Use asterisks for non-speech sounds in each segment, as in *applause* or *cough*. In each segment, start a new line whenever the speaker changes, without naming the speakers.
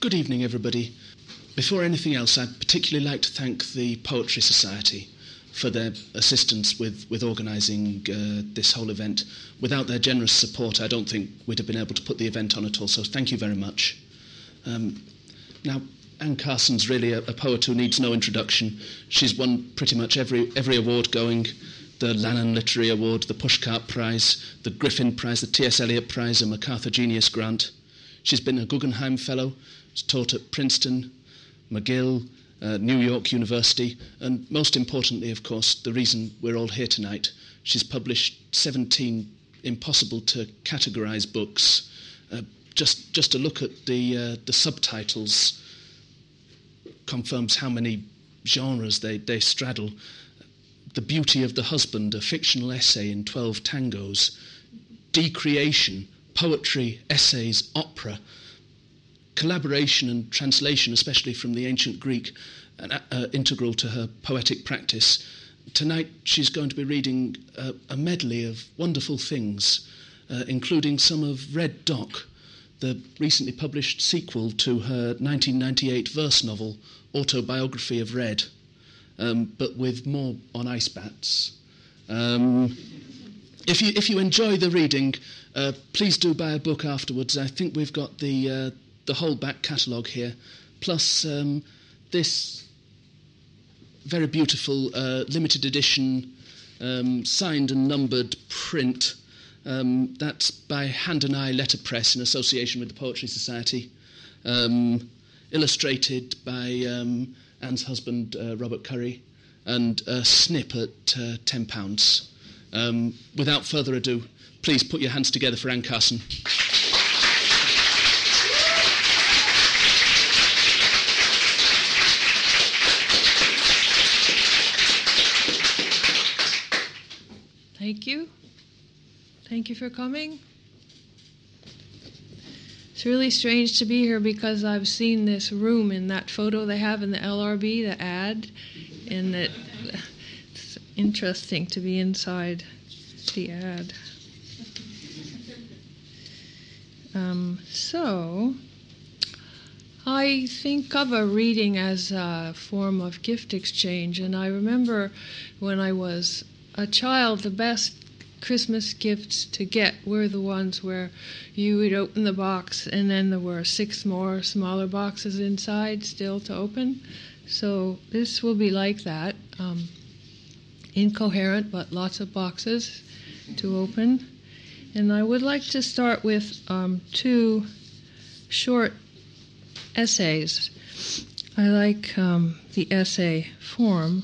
Good evening, everybody. Before anything else, I'd particularly like to thank the Poetry Society for their assistance with, with organising uh, this whole event. Without their generous support, I don't think we'd have been able to put the event on at all, so thank you very much. Um, now, Anne Carson's really a, a, poet who needs no introduction. She's won pretty much every, every award going the Lannan Literary Award, the Pushcart Prize, the Griffin Prize, the T.S. Eliot Prize, and MacArthur Genius Grant. She's been a Guggenheim Fellow, taught at Princeton, McGill, uh, New York University, and most importantly, of course, the reason we're all here tonight. She's published 17 impossible to categorize books. Uh, just, just a look at the, uh, the subtitles confirms how many genres they, they straddle. The Beauty of the Husband, a fictional essay in 12 tangos. Decreation, poetry, essays, opera collaboration and translation, especially from the ancient Greek, uh, uh, integral to her poetic practice. Tonight she's going to be reading a, a medley of wonderful things, uh, including some of Red Doc, the recently published sequel to her 1998 verse novel, Autobiography of Red, um, but with more on ice bats. Um, if you if you enjoy the reading, uh, please do buy a book afterwards. I think we've got the uh, the whole back catalogue here, plus um, this very beautiful uh, limited edition um, signed and numbered print. Um, that's by Hand and Eye Letterpress in association with the Poetry Society, um, illustrated by um, Anne's husband, uh, Robert Currie, and a snip at uh, £10. Um, without further ado, please put your hands together for Anne Carson.
Thank you. Thank you for coming. It's really strange to be here because I've seen this room in that photo they have in the LRB, the ad, and it, it's interesting to be inside the ad. Um, so, I think of a reading as a form of gift exchange, and I remember when I was a child, the best Christmas gifts to get were the ones where you would open the box and then there were six more smaller boxes inside still to open. So this will be like that. Um, incoherent, but lots of boxes to open. And I would like to start with um, two short essays. I like um, the essay form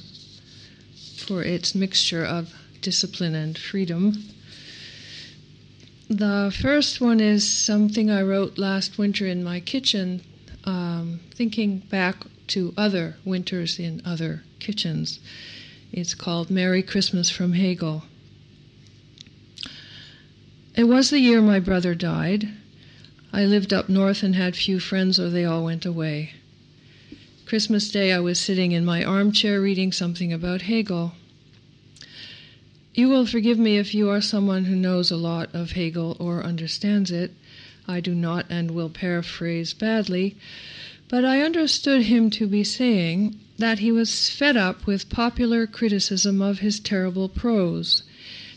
for its mixture of discipline and freedom. The first one is something I wrote last winter in my kitchen, um, thinking back to other winters in other kitchens. It's called Merry Christmas from Hegel. It was the year my brother died. I lived up north and had few friends, or they all went away. Christmas Day, I was sitting in my armchair reading something about Hegel. You will forgive me if you are someone who knows a lot of Hegel or understands it. I do not and will paraphrase badly, but I understood him to be saying that he was fed up with popular criticism of his terrible prose,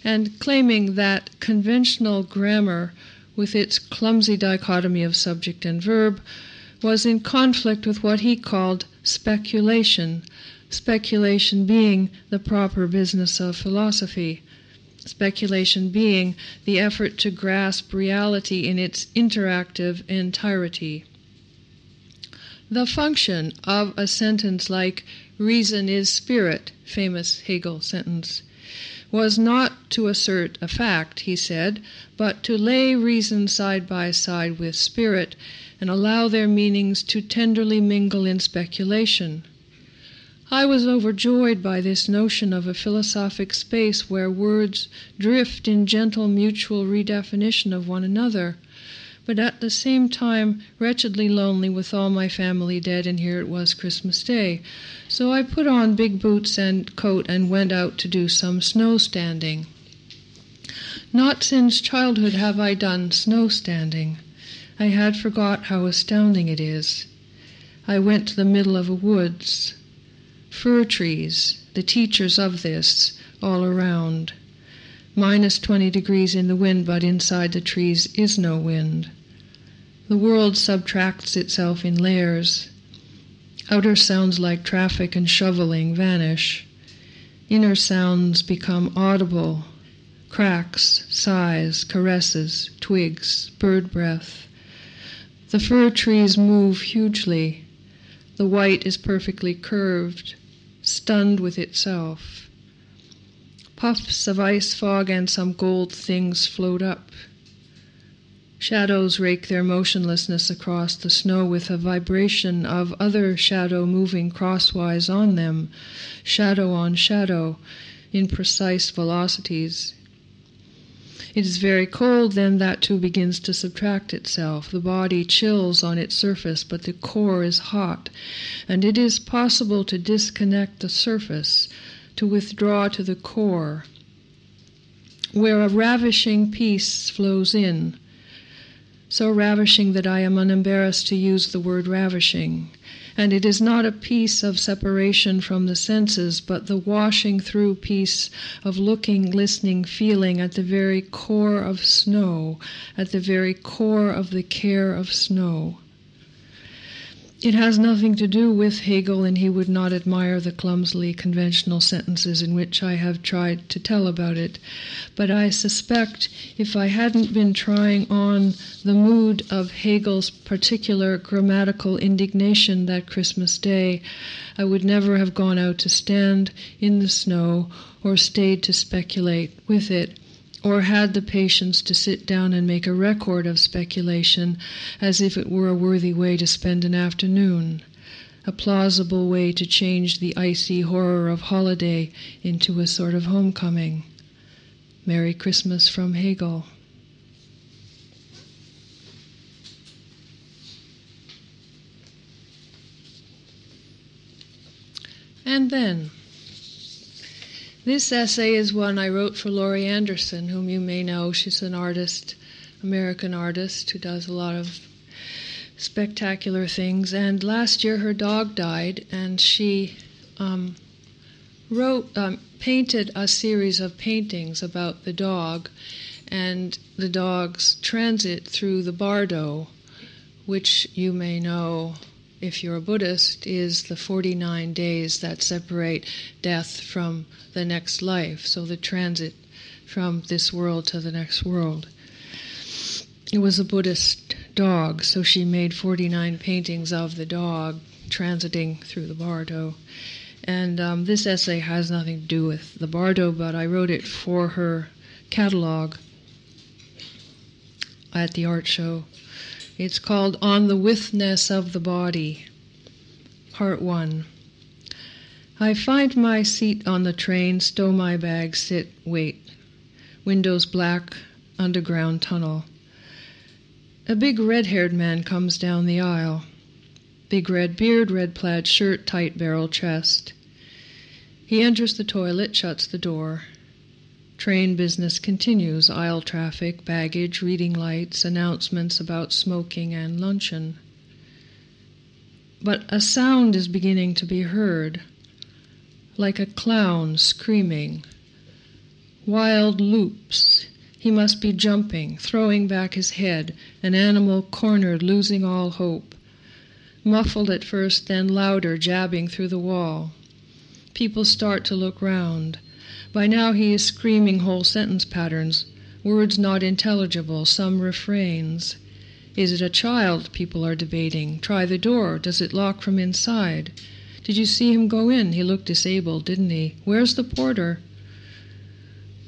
and claiming that conventional grammar, with its clumsy dichotomy of subject and verb, was in conflict with what he called speculation speculation being the proper business of philosophy, speculation being the effort to grasp reality in its interactive entirety. The function of a sentence like reason is spirit, famous Hegel sentence, was not to assert a fact, he said, but to lay reason side by side with spirit and allow their meanings to tenderly mingle in speculation. I was overjoyed by this notion of a philosophic space where words drift in gentle mutual redefinition of one another, but at the same time wretchedly lonely with all my family dead, and here it was Christmas Day. So I put on big boots and coat and went out to do some snow standing. Not since childhood have I done snow standing. I had forgot how astounding it is. I went to the middle of a woods fir trees, the teachers of this, all around. Minus 20 degrees in the wind, but inside the trees is no wind. The world subtracts itself in layers. Outer sounds like traffic and shoveling vanish. Inner sounds become audible cracks, sighs, caresses, twigs, bird breath. The fir trees move hugely. The white is perfectly curved stunned with itself. Puffs of ice fog and some gold things float up. Shadows rake their motionlessness across the snow with a vibration of other shadow moving crosswise on them, shadow on shadow, in precise velocities. It is very cold, then that too begins to subtract itself. The body chills on its surface, but the core is hot, and it is possible to disconnect the surface, to withdraw to the core, where a ravishing peace flows in, so ravishing that I am unembarrassed to use the word ravishing and it is not a peace of separation from the senses, but the washing through peace of looking, listening, feeling at the very core of snow, at the very core of the care of snow. It has nothing to do with Hegel, and he would not admire the clumsily conventional sentences in which I have tried to tell about it. But I suspect if I hadn't been trying on the mood of Hegel's particular grammatical indignation that Christmas Day, I would never have gone out to stand in the snow or stayed to speculate with it or had the patience to sit down and make a record of speculation as if it were a worthy way to spend an afternoon, a plausible way to change the icy horror of holiday into a sort of homecoming. Merry Christmas from Hegel. And then, this essay is one I wrote for Laurie Anderson, whom you may know. She's an artist, American artist, who does a lot of spectacular things. And last year her dog died, and she um, wrote, um, painted a series of paintings about the dog and the dog's transit through the bardo, which you may know if you're a Buddhist, is the 49 days that separate death from the next life, so the transit from this world to the next world. It was a Buddhist dog, so she made 49 paintings of the dog transiting through the bardo. And um, this essay has nothing to do with the bardo, but I wrote it for her catalog at the art show. It's called On the Withness of the Body, Part 1. I find my seat on the train, stow my bag, sit, wait. Windows black, underground tunnel. A big red haired man comes down the aisle. Big red beard, red plaid shirt, tight barrel chest. He enters the toilet, shuts the door. Train business continues aisle traffic, baggage, reading lights, announcements about smoking and luncheon. But a sound is beginning to be heard, like a clown screaming. Wild loops. He must be jumping, throwing back his head, an animal cornered, losing all hope. Muffled at first, then louder, jabbing through the wall. People start to look round. By now he is screaming whole sentence patterns, words not intelligible, some refrains. Is it a child? People are debating. Try the door. Does it lock from inside? Did you see him go in? He looked disabled, didn't he? Where's the porter?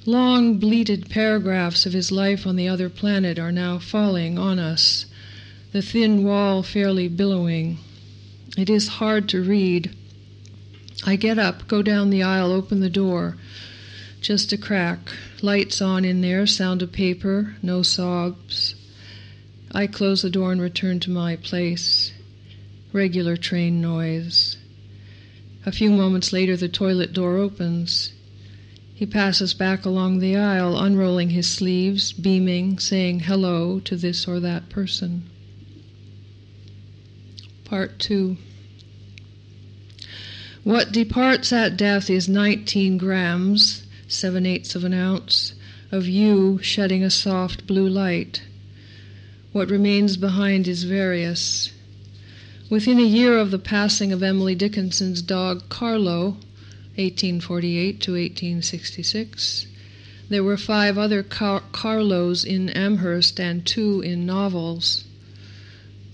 Long, bleated paragraphs of his life on the other planet are now falling on us, the thin wall fairly billowing. It is hard to read. I get up, go down the aisle, open the door. Just a crack. Lights on in there, sound of paper, no sobs. I close the door and return to my place. Regular train noise. A few moments later, the toilet door opens. He passes back along the aisle, unrolling his sleeves, beaming, saying hello to this or that person. Part 2 What departs at death is 19 grams, seven eighths of an ounce, of you shedding a soft blue light. What remains behind is various. Within a year of the passing of Emily Dickinson's dog Carlo, 1848 to 1866, there were five other Car- Carlos in Amherst and two in novels.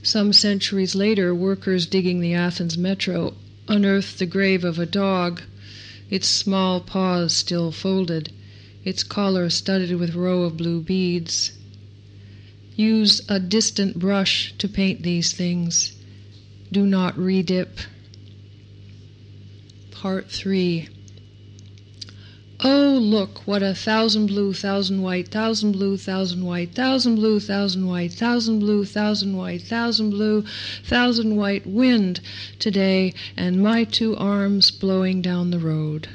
Some centuries later, workers digging the Athens metro unearthed the grave of a dog its small paws still folded, its collar studded with row of blue beads. Use a distant brush to paint these things. Do not redip. Part 3 Oh, look, what a thousand blue, thousand white, thousand blue, thousand white, thousand blue, thousand white, thousand blue, thousand white, thousand blue, thousand white wind today, and my two arms blowing down the road.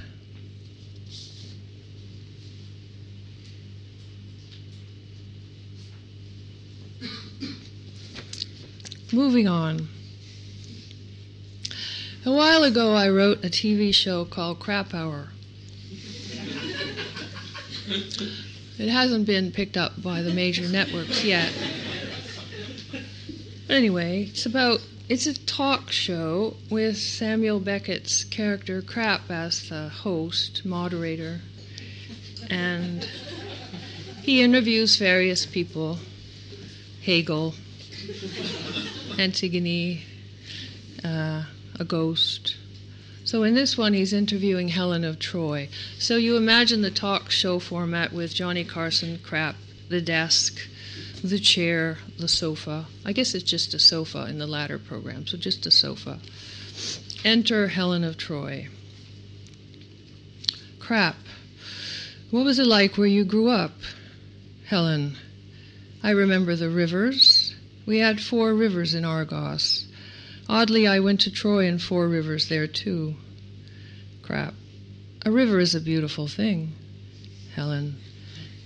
*coughs* Moving on. A while ago, I wrote a TV show called Krapp Hour. It hasn't been picked up by the major networks yet. But anyway, it's about it's a talk show with Samuel Beckett's character Krapp as the host, moderator, and he interviews various people, Hegel, Antigone, uh, a ghost, so in this one, he's interviewing Helen of Troy. So you imagine the talk show format with Johnny Carson, Krapp, the desk, the chair, the sofa. I guess it's just a sofa in the latter program, so just a sofa. Enter Helen of Troy. Krapp. What was it like where you grew up? Helen. I remember the rivers. We had four rivers in Argos. Oddly, I went to Troy and Four Rivers there too. Krapp. A river is a beautiful thing. Helen.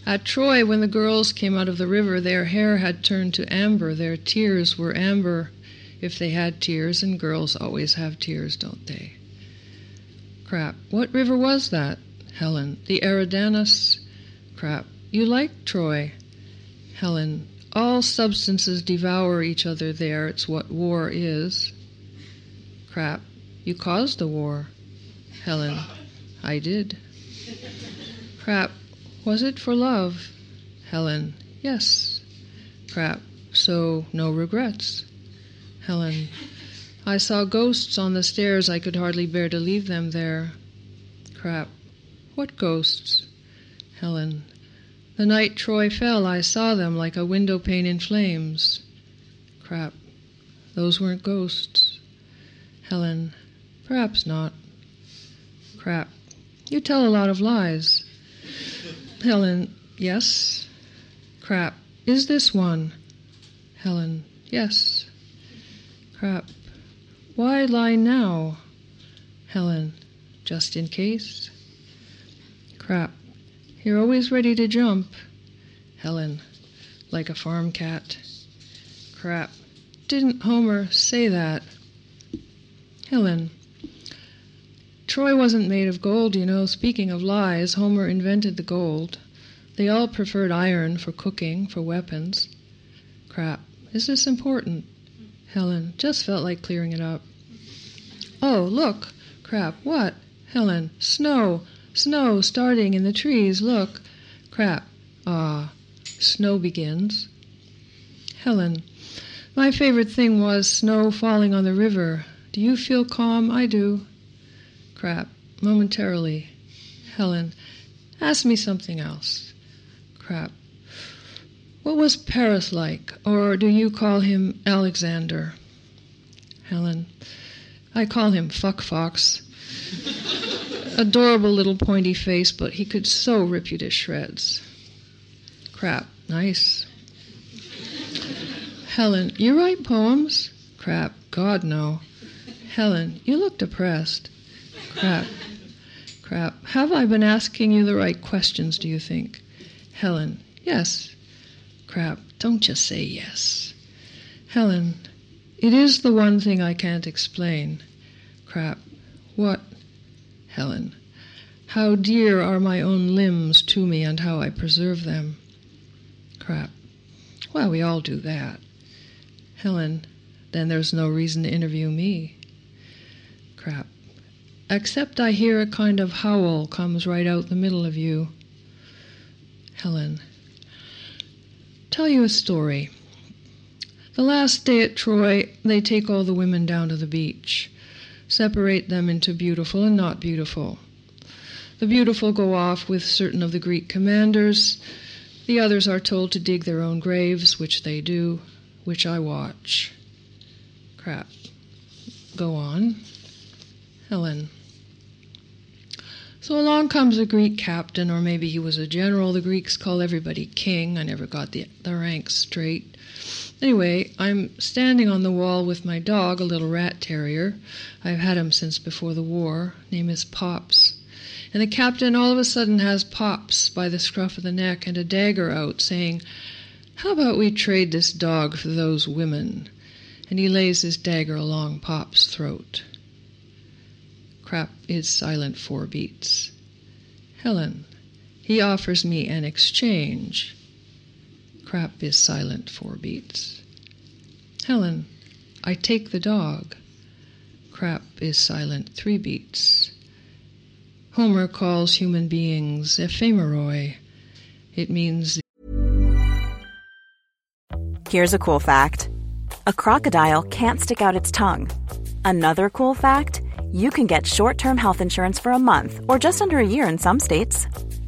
At Troy, when the girls came out of the river, their hair had turned to amber, their tears were amber, if they had tears, and girls always have tears, don't they? Krapp. What river was that? Helen. The Eridanus. Krapp. You like Troy? Helen. All substances devour each other there. It's what war is. Krapp. You caused the war. Helen. I did. Krapp. Was it for love? Helen. Yes. Krapp. So, no regrets. Helen. I saw ghosts on the stairs. I could hardly bear to leave them there. Krapp. What ghosts? Helen. The night Troy fell, I saw them like a window pane in flames. Krapp. Those weren't ghosts. Helen. Perhaps not. Krapp. You tell a lot of lies. Helen. Yes. Krapp. Is this one? Helen. Yes. Krapp. Why lie now? Helen. Just in case. Krapp. You're always ready to jump. Helen, like a farm cat. Krapp. Didn't Homer say that? Helen. Troy wasn't made of gold, you know. Speaking of lies, Homer invented the gold. They all preferred iron for cooking, for weapons. Krapp. Is this important? Helen. Just felt like clearing it up. Oh, look. Krapp. What? Helen. Snow. Snow starting in the trees. Look. Krapp. Ah. Snow begins. Helen. My favorite thing was snow falling on the river. Do you feel calm? I do. Krapp. Momentarily. Helen. Ask me something else. Krapp. What was Paris like? Or do you call him Alexander? Helen. I call him Fuck Fox. Adorable little pointy face, but he could so rip you to shreds. Krapp. Nice. Helen. You write poems? Krapp. God, no. Helen. You look depressed. Krapp. Krapp. Have I been asking you the right questions, do you think? Helen. Yes. Krapp. Don't just say yes. Helen. It is the one thing I can't explain. Krapp. What? Helen. How dear are my own limbs to me and how I preserve them. Krapp. Well, we all do that. Helen. Then there's no reason to interview me. Krapp. Except I hear a kind of howl comes right out the middle of you. Helen. Tell you a story. The last day at Troy, they take all the women down to the beach, separate them into beautiful and not beautiful. The beautiful go off with certain of the Greek commanders. The others are told to dig their own graves, which they do, which I watch. Krapp. Go on. Helen. So along comes a Greek captain, or maybe he was a general. The Greeks call everybody king. I never got the, the ranks straight. Anyway, I'm standing on the wall with my dog, a little rat terrier. I've had him since before the war. Name is Pops. And the captain all of a sudden has Pops by the scruff of the neck and a dagger out, saying, How about we trade this dog for those women? And he lays his dagger along Pop's throat. Krapp is silent four beats. Helen, he offers me an exchange. Krapp is silent four beats. Helen, I take the dog. Krapp is silent three beats. Homer calls human beings ephemeroi. It means.
Here's a cool fact a crocodile can't stick out its tongue. Another cool fact you can get short term health insurance for a month or just under a year in some states.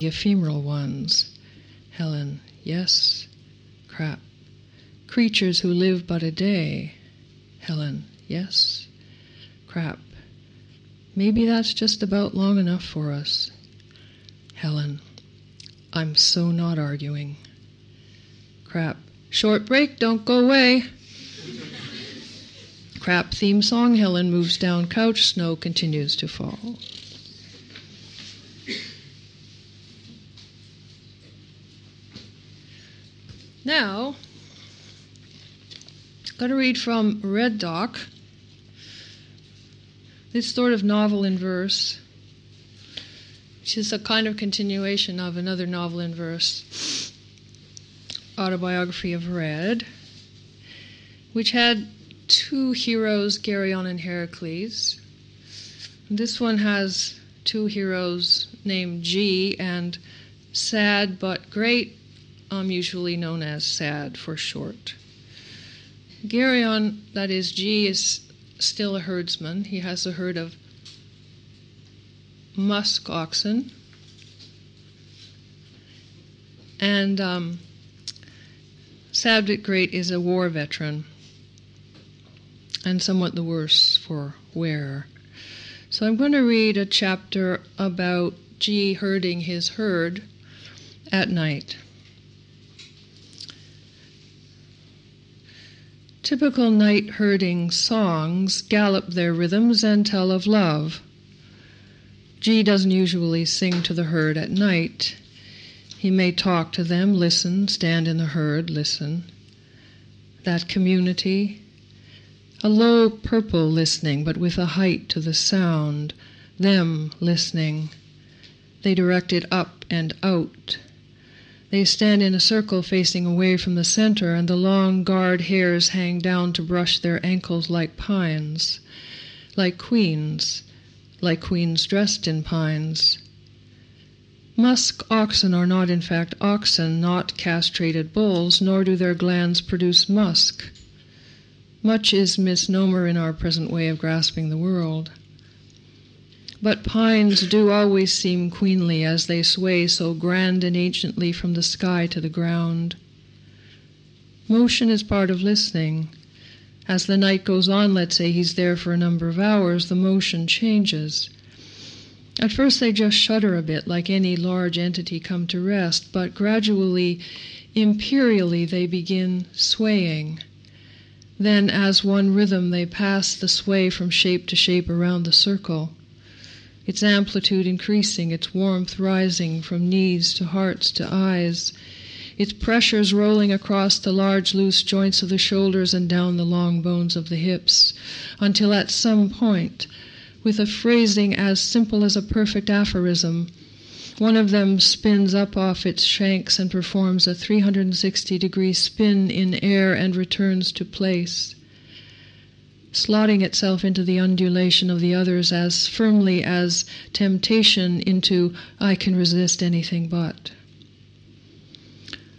The ephemeral ones. Helen, yes. Krapp. Creatures who live but a day. Helen, yes. Krapp. Maybe that's just about long enough for us. Helen, I'm so not arguing. Krapp. Short break, don't go away. Krapp theme song. Helen moves down couch. Snow continues to fall. Now, going to read from Red Doc. This sort of novel in verse. which is a kind of continuation of another novel in verse, Autobiography of Red, which had two heroes, Geryon and Heracles. This one has two heroes named G and Sad but Great, um, usually known as Sad for short. Geryon, that is G, is still a herdsman. He has a herd of musk oxen. And um, Sad but Great is a war veteran and somewhat the worse for wear. So I'm going to read a chapter about G herding his herd at night. Typical night herding songs gallop their rhythms and tell of love. G doesn't usually sing to the herd at night. He may talk to them, listen, stand in the herd, listen. That community, a low purple listening, but with a height to the sound, them listening. They direct it up and out. They stand in a circle facing away from the center, and the long guard hairs hang down to brush their ankles like pines, like queens, like queens dressed in pines. Musk oxen are not, in fact, oxen, not castrated bulls, nor do their glands produce musk. Much is misnomer in our present way of grasping the world. But pines do always seem queenly as they sway so grand and anciently from the sky to the ground. Motion is part of listening. As the night goes on, let's say he's there for a number of hours, the motion changes. At first, they just shudder a bit, like any large entity come to rest, but gradually, imperially, they begin swaying. Then, as one rhythm, they pass the sway from shape to shape around the circle, its amplitude increasing, its warmth rising from knees to hearts to eyes, its pressures rolling across the large loose joints of the shoulders and down the long bones of the hips, until at some point, with a phrasing as simple as a perfect aphorism, one of them spins up off its shanks and performs a 360 degree spin in air and returns to place, slotting itself into the undulation of the others as firmly as temptation into I can resist anything but.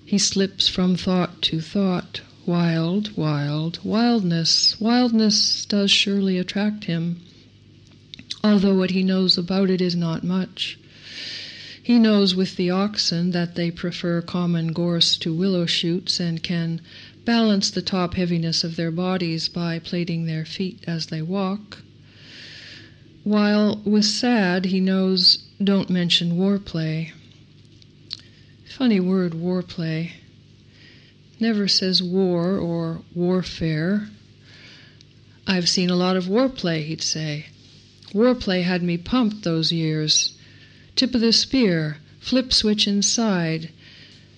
He slips from thought to thought, wild, wild, wildness. Wildness does surely attract him, although what he knows about it is not much. He knows with the oxen that they prefer common gorse to willow shoots and can balance the top heaviness of their bodies by plaiting their feet as they walk. While with sad, he knows don't mention war play. Funny word, war play. Never says war or warfare. I've seen a lot of war play, he'd say. War play had me pumped those years. Tip of the spear, flip switch inside.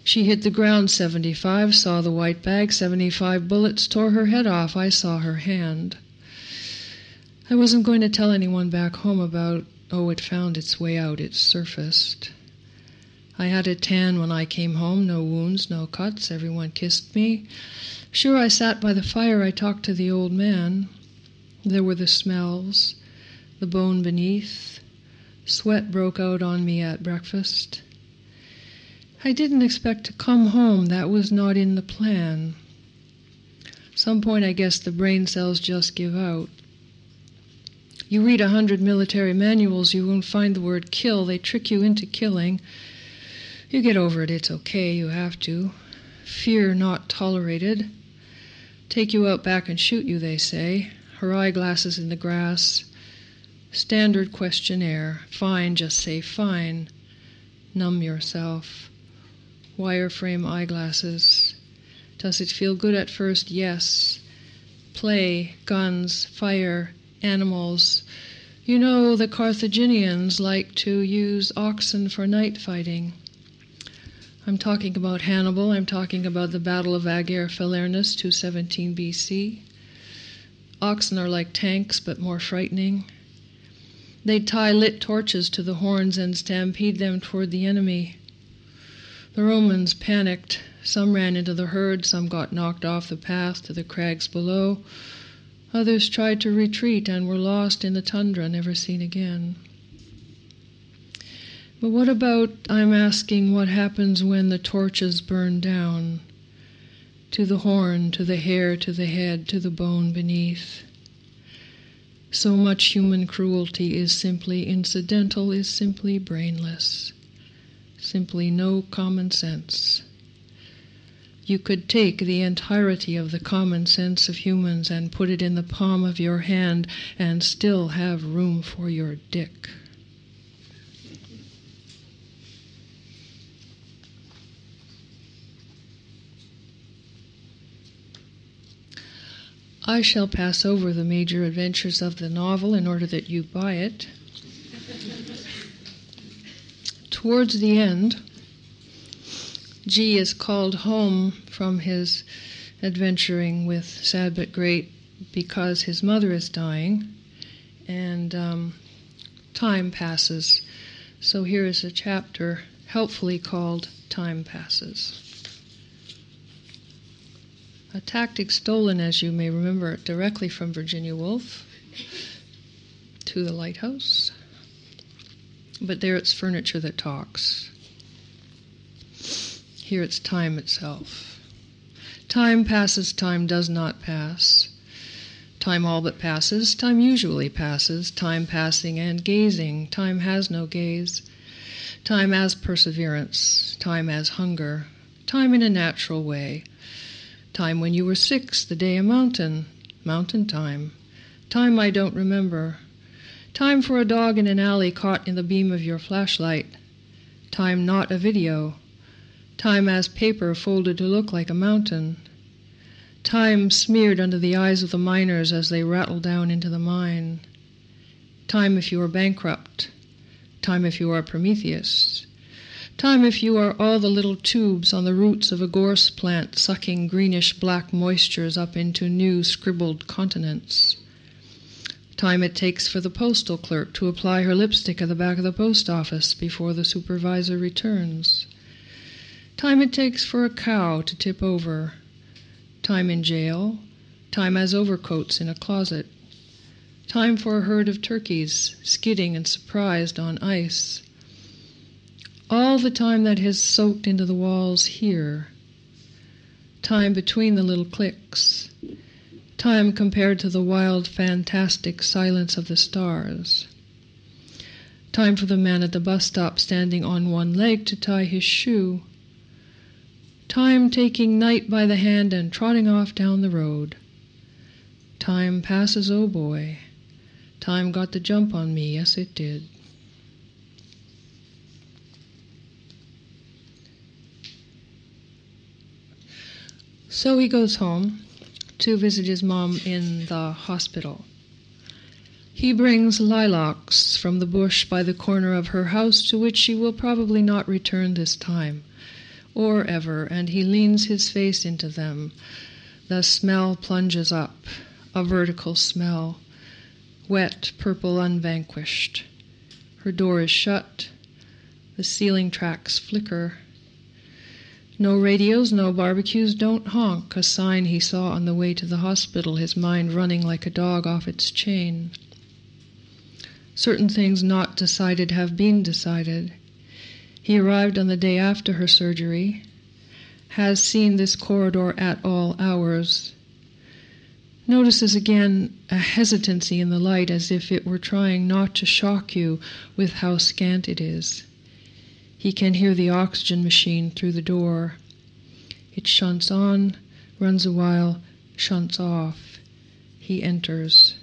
She hit the ground 75, saw the white bag, 75 bullets, tore her head off. I saw her hand. I wasn't going to tell anyone back home about, oh, it found its way out, it surfaced. I had a tan when I came home, no wounds, no cuts, everyone kissed me. Sure, I sat by the fire, I talked to the old man. There were the smells, the bone beneath, Sweat broke out on me at breakfast. I didn't expect to come home. That was not in the plan. Some point, I guess the brain cells just give out. You read a hundred military manuals, you won't find the word kill. They trick you into killing. You get over it, it's okay, you have to. Fear not tolerated. Take you out back and shoot you, they say. Her eyeglasses in the grass. Standard questionnaire. Fine, just say fine. Numb yourself. Wireframe eyeglasses. Does it feel good at first? Yes. Play, guns, fire, animals. You know, the Carthaginians like to use oxen for night fighting. I'm talking about Hannibal. I'm talking about the Battle of Ager Falernus, 217 BC. Oxen are like tanks, but more frightening. They'd tie lit torches to the horns and stampede them toward the enemy. The Romans panicked. Some ran into the herd, some got knocked off the path to the crags below. Others tried to retreat and were lost in the tundra, never seen again. But what about, I'm asking, what happens when the torches burn down? To the horn, to the hair, to the head, to the bone beneath. So much human cruelty is simply incidental, is simply brainless, simply no common sense. You could take the entirety of the common sense of humans and put it in the palm of your hand and still have room for your dick. I shall pass over the major adventures of the novel in order that you buy it. Towards the end, G is called home from his adventuring with Sad But Great because his mother is dying, and um, time passes. So here is a chapter helpfully called Time Passes. A tactic stolen, as you may remember, directly from Virginia Woolf to the lighthouse. But there it's furniture that talks. Here it's time itself. Time passes, time does not pass. Time all but passes, time usually passes, time passing and gazing, time has no gaze. Time as perseverance, time as hunger, time in a natural way. Time when you were six, the day a mountain, mountain time. Time I don't remember. Time for a dog in an alley caught in the beam of your flashlight. Time not a video. Time as paper folded to look like a mountain. Time smeared under the eyes of the miners as they rattle down into the mine. Time if you are bankrupt. Time if you are Prometheus. Time if you are all the little tubes on the roots of a gorse plant sucking greenish black moistures up into new scribbled continents. Time it takes for the postal clerk to apply her lipstick at the back of the post office before the supervisor returns. Time it takes for a cow to tip over. Time in jail. Time as overcoats in a closet. Time for a herd of turkeys skidding and surprised on ice. All the time that has soaked into the walls here. Time between the little clicks. Time compared to the wild, fantastic silence of the stars. Time for the man at the bus stop standing on one leg to tie his shoe. Time taking night by the hand and trotting off down the road. Time passes, oh boy. Time got the jump on me, yes, it did. So he goes home to visit his mom in the hospital. He brings lilacs from the bush by the corner of her house to which she will probably not return this time or ever, and he leans his face into them. The smell plunges up, a vertical smell, wet, purple, unvanquished. Her door is shut. The ceiling tracks flicker. No radios, no barbecues, don't honk, a sign he saw on the way to the hospital, his mind running like a dog off its chain. Certain things not decided have been decided. He arrived on the day after her surgery, has seen this corridor at all hours. Notices again a hesitancy in the light as if it were trying not to shock you with how scant it is. He can hear the oxygen machine through the door. It shunts on, runs a while, shunts off. He enters.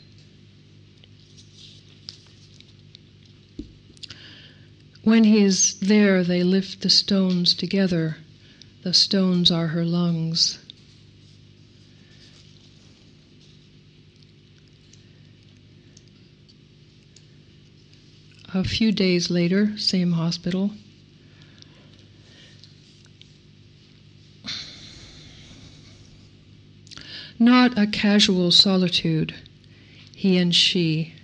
When he is there, they lift the stones together. The stones are her lungs. A few days later, same hospital. Not a casual solitude, he and she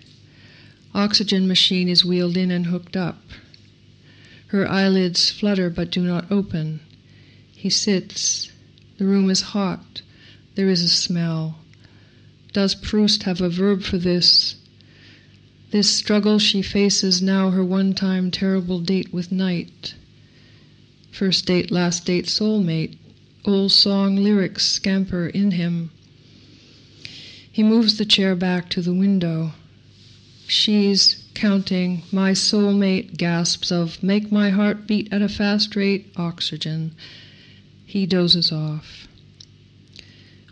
Oxygen machine is wheeled in and hooked up. Her eyelids flutter but do not open. He sits. The room is hot. There is a smell. Does Proust have a verb for this? This struggle she faces now her one time terrible date with night. First date, last date, soulmate. Old song lyrics scamper in him. He moves the chair back to the window. She's counting. My soulmate gasps of make my heart beat at a fast rate, oxygen. He dozes off.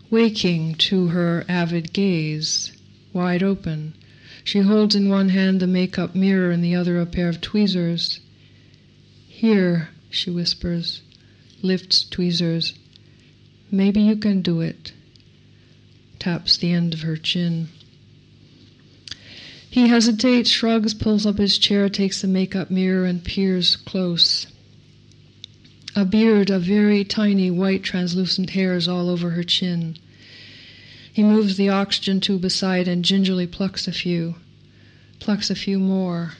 Waking to her avid gaze, wide open, she holds in one hand the make-up mirror and the other a pair of tweezers. Here, she whispers, lifts tweezers. Maybe you can do it. Taps the end of her chin. He hesitates, shrugs, pulls up his chair, takes the makeup mirror, and peers close. A beard of very tiny white translucent hairs all over her chin. He moves the oxygen tube aside and gingerly plucks a few. Plucks a few more.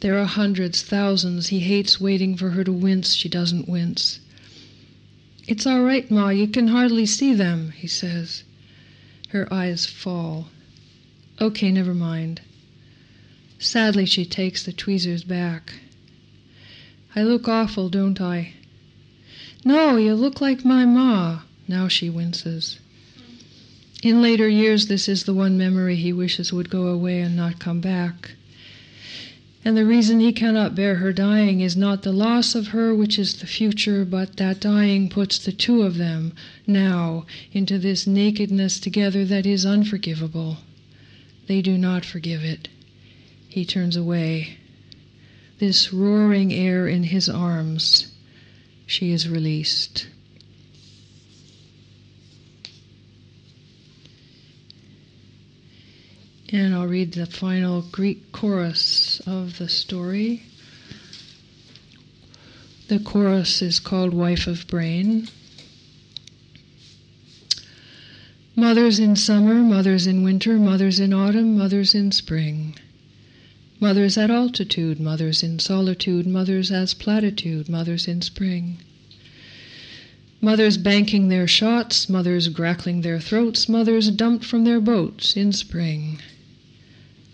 There are hundreds, thousands. He hates waiting for her to wince. She doesn't wince. It's all right, Ma. You can hardly see them, he says. Her eyes fall. Okay, never mind. Sadly, she takes the tweezers back. I look awful, don't I? No, you look like my ma. Now she winces. In later years, this is the one memory he wishes would go away and not come back. And the reason he cannot bear her dying is not the loss of her, which is the future, but that dying puts the two of them now into this nakedness together that is unforgivable. They do not forgive it. He turns away. This roaring air in his arms she is released. And I'll read the final Greek chorus of the story. The chorus is called Wife of Brain. Mothers in summer, mothers in winter, mothers in autumn, mothers in spring. Mothers at altitude, mothers in solitude, mothers as platitude, mothers in spring. Mothers banking their shots, mothers grackling their throats, mothers dumped from their boats in spring.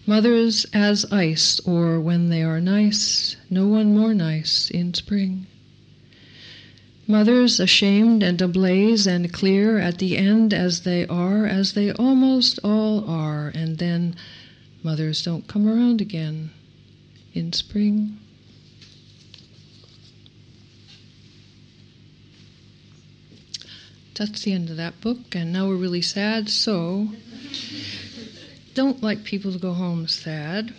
Mothers as ice, or when they are nice, no one more nice in spring. Mothers ashamed and ablaze and clear at the end as they are, as they almost all are, and then Mothers don't come around again in spring. That's the end of that book, and now we're really sad, so don't like people to go home sad.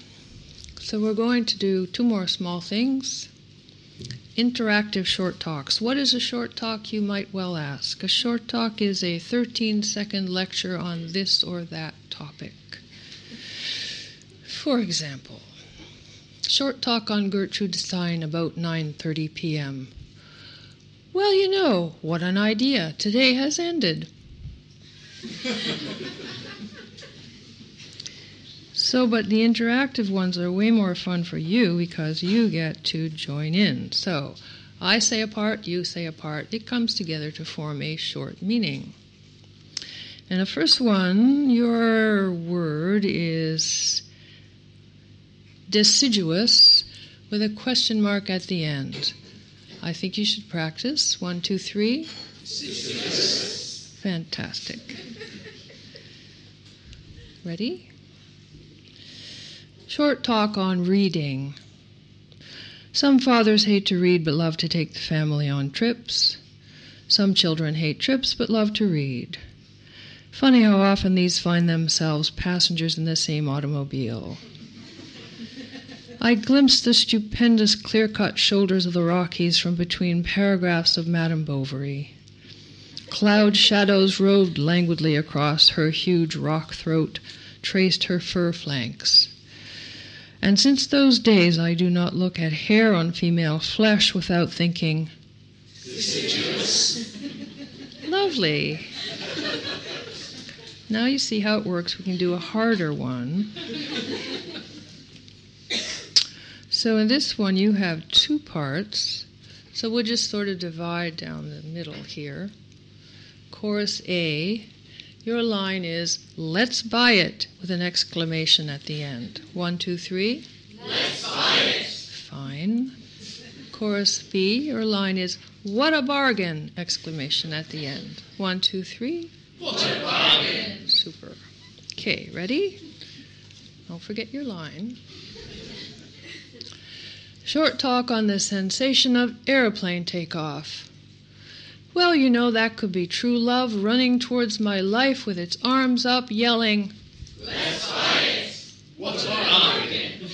So we're going to do two more small things. Interactive short talks. What is a short talk, you might well ask? A short talk is a 13 second lecture on this or that topic. For example, short talk on Gertrude Stein about 9:30 p.m. Well, you know, what an idea. Today has ended. *laughs* so, but the interactive ones are way more fun for you because you get to join in. So, I say a part, you say a part. It comes together to form a short meaning. And the first one, your word is deciduous with a question mark at the end. I think you should practice. One, two, three. Deciduous. Fantastic. Ready? Short talk on reading. Some fathers hate to read but love to take the family on trips. Some children hate trips but love to read. Funny how often these find themselves passengers in the same automobile. I glimpsed the stupendous clear cut shoulders of the Rockies from between paragraphs of Madame Bovary. Cloud shadows roved languidly across her huge rock throat, traced her fur flanks. And since those days, I do not look at hair on female flesh without thinking. Lovely. Now you see how it works. We can do a harder one. So in this one, you have two parts. So we'll just sort of divide down the middle here. Chorus A, your line is let's buy it with an exclamation at the end. One, two, three.
Let's buy it.
Fine. Chorus B, your line is what a bargain! Exclamation at the end. One, two, three.
What a bargain!
Super. Okay, ready? Don't forget your line. Short talk on the sensation of airplane takeoff. Well, you know, that could be true love running towards my life with its arms up, yelling,
Let's buy it! What a bargain!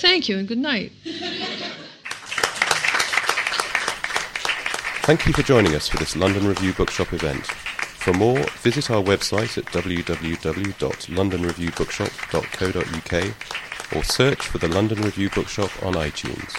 Thank you and good night.
Thank you for joining us for this London Review Bookshop event. For more, visit our website at www.londonreviewbookshop.co.uk or search for the London Review Bookshop on iTunes.